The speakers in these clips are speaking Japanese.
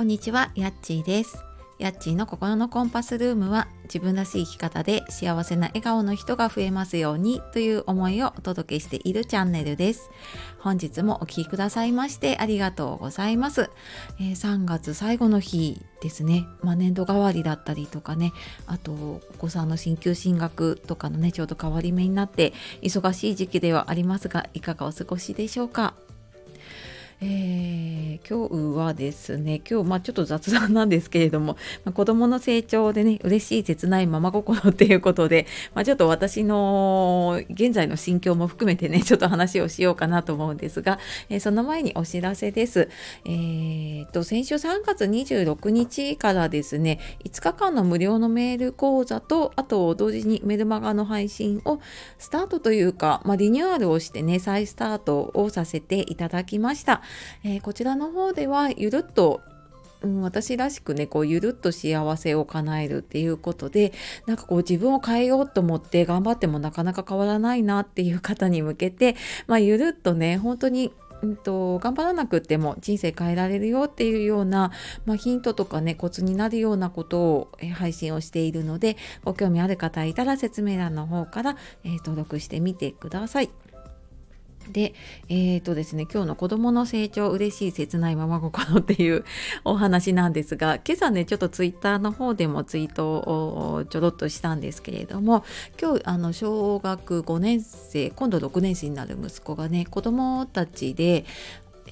こんにちは、やっちーです。やっちーの心のコンパスルームは自分らしい生き方で幸せな笑顔の人が増えますようにという思いをお届けしているチャンネルです。本日もお聴きくださいましてありがとうございます。えー3月最後の日ですね、まあ、年度替わりだったりとかね、あとお子さんの進級進学とかのね、ちょうど変わり目になって忙しい時期ではありますが、いかがお過ごしでしょうか？えー今日はですね今日まあちょっと雑談なんですけれども、まあ、子どもの成長でね嬉しい切ないママ心っていうことで、まあ、ちょっと私の現在の心境も含めてねちょっと話をしようかなと思うんですが、えーその前にお知らせです。えーと先週3月26日からですね5日間の無料のメール講座とあと同時にメルマガの配信をスタートというか、まあ、リニューアルをしてね再スタートをさせていただきました。えーこちらの方ではゆるっとうん、私らしくねこうゆるっと幸せを叶えるっていうことでなんかこう自分を変えようと思って頑張ってもなかなか変わらないなっていう方に向けて、まあ、ゆるっとね本当にうんと頑張らなくても人生変えられるよっていうような、まあ、ヒントとかねコツになるようなことを配信をしているのでご興味ある方いたら説明欄の方から、えー登録してみてください。で、えーとですね、今日の子供の成長嬉しい切ないまま心っていうお話なんですが今朝ねちょっとツイッターの方でもツイートをちょろっとしたんですけれども今日あの小学5年生今度6年生になる息子がね子供たちで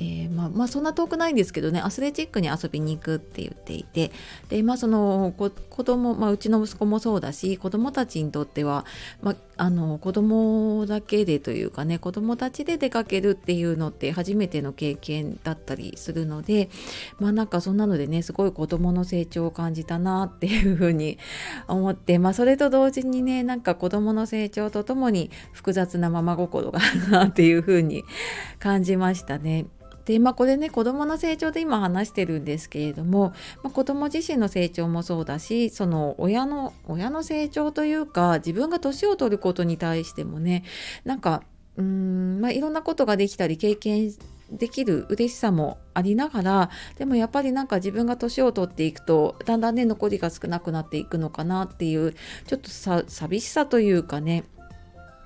えーまあ、まあそんな遠くないんですけどねアスレチックに遊びに行くって言っていてでまあその子供、まあ、うちの息子もそうだし子供たちにとっては、まあ、あの子供だけでというかね子供たちで出かけるっていうのって初めての経験だったりするのでまあなんかそんなのでねすごい子供の成長を感じたなっていうふうに 思ってまあそれと同時にねなんか子供の成長とともに複雑なママ心があるなっていうふうに感じましたね。でまあこれね子どもの成長で今話してるんですけれども、まあ、子ども自身の成長もそうだしその親の親の成長というか自分が年を取ることに対してもねなんかうーん、まあ、いろんなことができたり経験できる嬉しさもありながらでもやっぱりなんか自分が年を取っていくとだんだんね残りが少なくなっていくのかなっていうちょっと寂しさというかね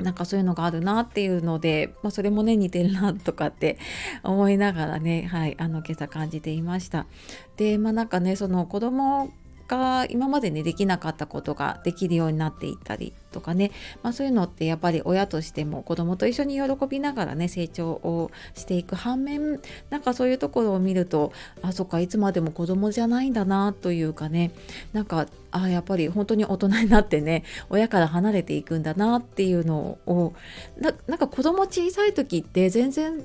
なんかそういうのがあるなっていうので、まあ、それもね似てるなとかって 思いながらね、はい、あの今朝感じていました。でまあなんかねその子供が今までねできなかったことができるようになっていったりとかね、まあ、そういうのってやっぱり親としても子供と一緒に喜びながらね成長をしていく反面なんかそういうところを見るとあそっかいつまでも子供じゃないんだなというかね。なんかあやっぱり本当に大人になってね親から離れていくんだなっていうのをななんか子供小さい時って全然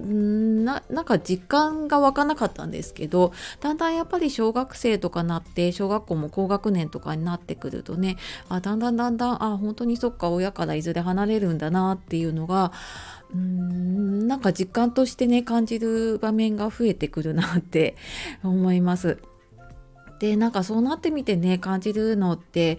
ななんか実感が湧かなかったんですけどだんだんやっぱり小学生とかなって小学校も高学年とかになってくるとねあだんだんだんだんあ本当にそっか親からいずれ離れるんだなっていうのがうんなんか実感としてね感じる場面が増えてくるなって思います。でなんかそうなってみてね感じるのって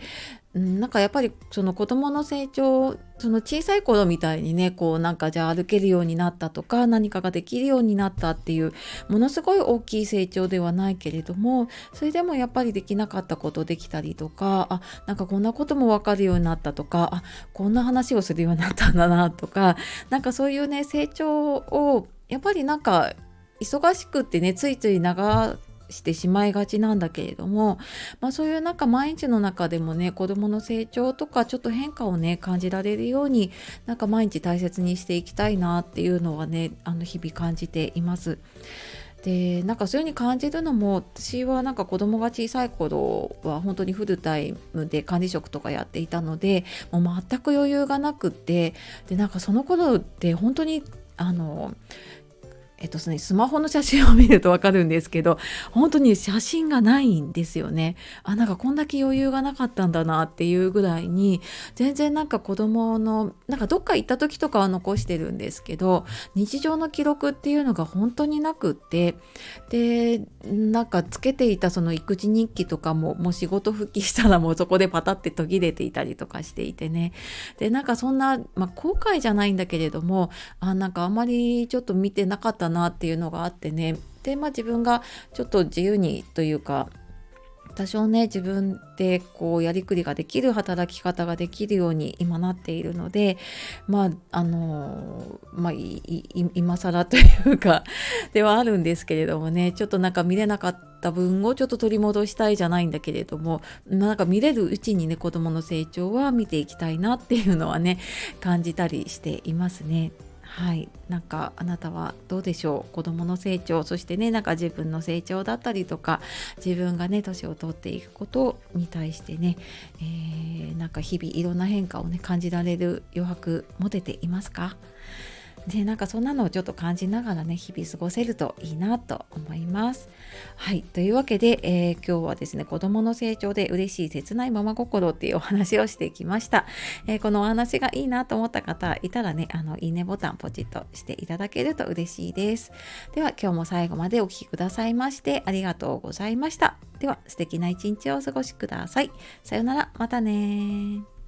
うんなんかやっぱりその子どもの成長その小さい頃みたいにねこうなんかじゃあ歩けるようになったとか何かができるようになったっていうものすごい大きい成長ではないけれどもそれでもやっぱりできなかったことできたりとかあなんかこんなことも分かるようになったとかあこんな話をするようになったんだなとかなんかそういうね成長をやっぱりなんか忙しくってねついつい長してしまいがちなんだけれども、まあ、そういうなんか毎日の中でもね子どもの成長とかちょっと変化をね感じられるようになんか毎日大切にしていきたいなっていうのはねあの日々感じています。でなんかそういう風に感じるのも私はなんか子供が小さい頃は本当にフルタイムで管理職とかやっていたのでもう全く余裕がなくってでなんかその頃って本当にあのえっとね、スマホの写真を見るとわかるんですけど本当に写真がないんですよね。あなんかこんだけ余裕がなかったんだなっていうぐらいに全然なんか子供のなんかどっか行った時とかは残してるんですけど日常の記録っていうのが本当になくってでなんかつけていたその育児日記とかももう仕事復帰したらもうそこでパタって途切れていたりとかしていてねでなんかそんな、まあ、後悔じゃないんだけれどもあなんかあまりちょっと見てなかっただなっていうのがあってねでまあ自分がちょっと自由にというか多少ね自分でこうやりくりができる働き方ができるように今なっているのでまああのまあ今更というか ではあるんですけれどもねちょっとなんか見れなかった分をちょっと取り戻したいじゃないんだけれどもなんか見れるうちにね子どもの成長は見ていきたいなっていうのはね感じたりしていますね。はい。なんかあなたはどうでしょう？子どもの成長そしてねなんか自分の成長だったりとか自分がね年を取っていくことに対してね、えー、なんか日々いろんな変化をね感じられる余白持てていますか？でなんかそんなのをちょっと感じながらね日々過ごせるといいなと思います。はいというわけで、えー、今日はですね子どもの成長で嬉しい切ないママ心っていうお話をしてきました。えー、このお話がいいなと思った方いたらねあのいいねボタンポチッとしていただけると嬉しいです。では今日も最後までお聴きくださいましてありがとうございました。では素敵な一日をお過ごしください。さようならまたね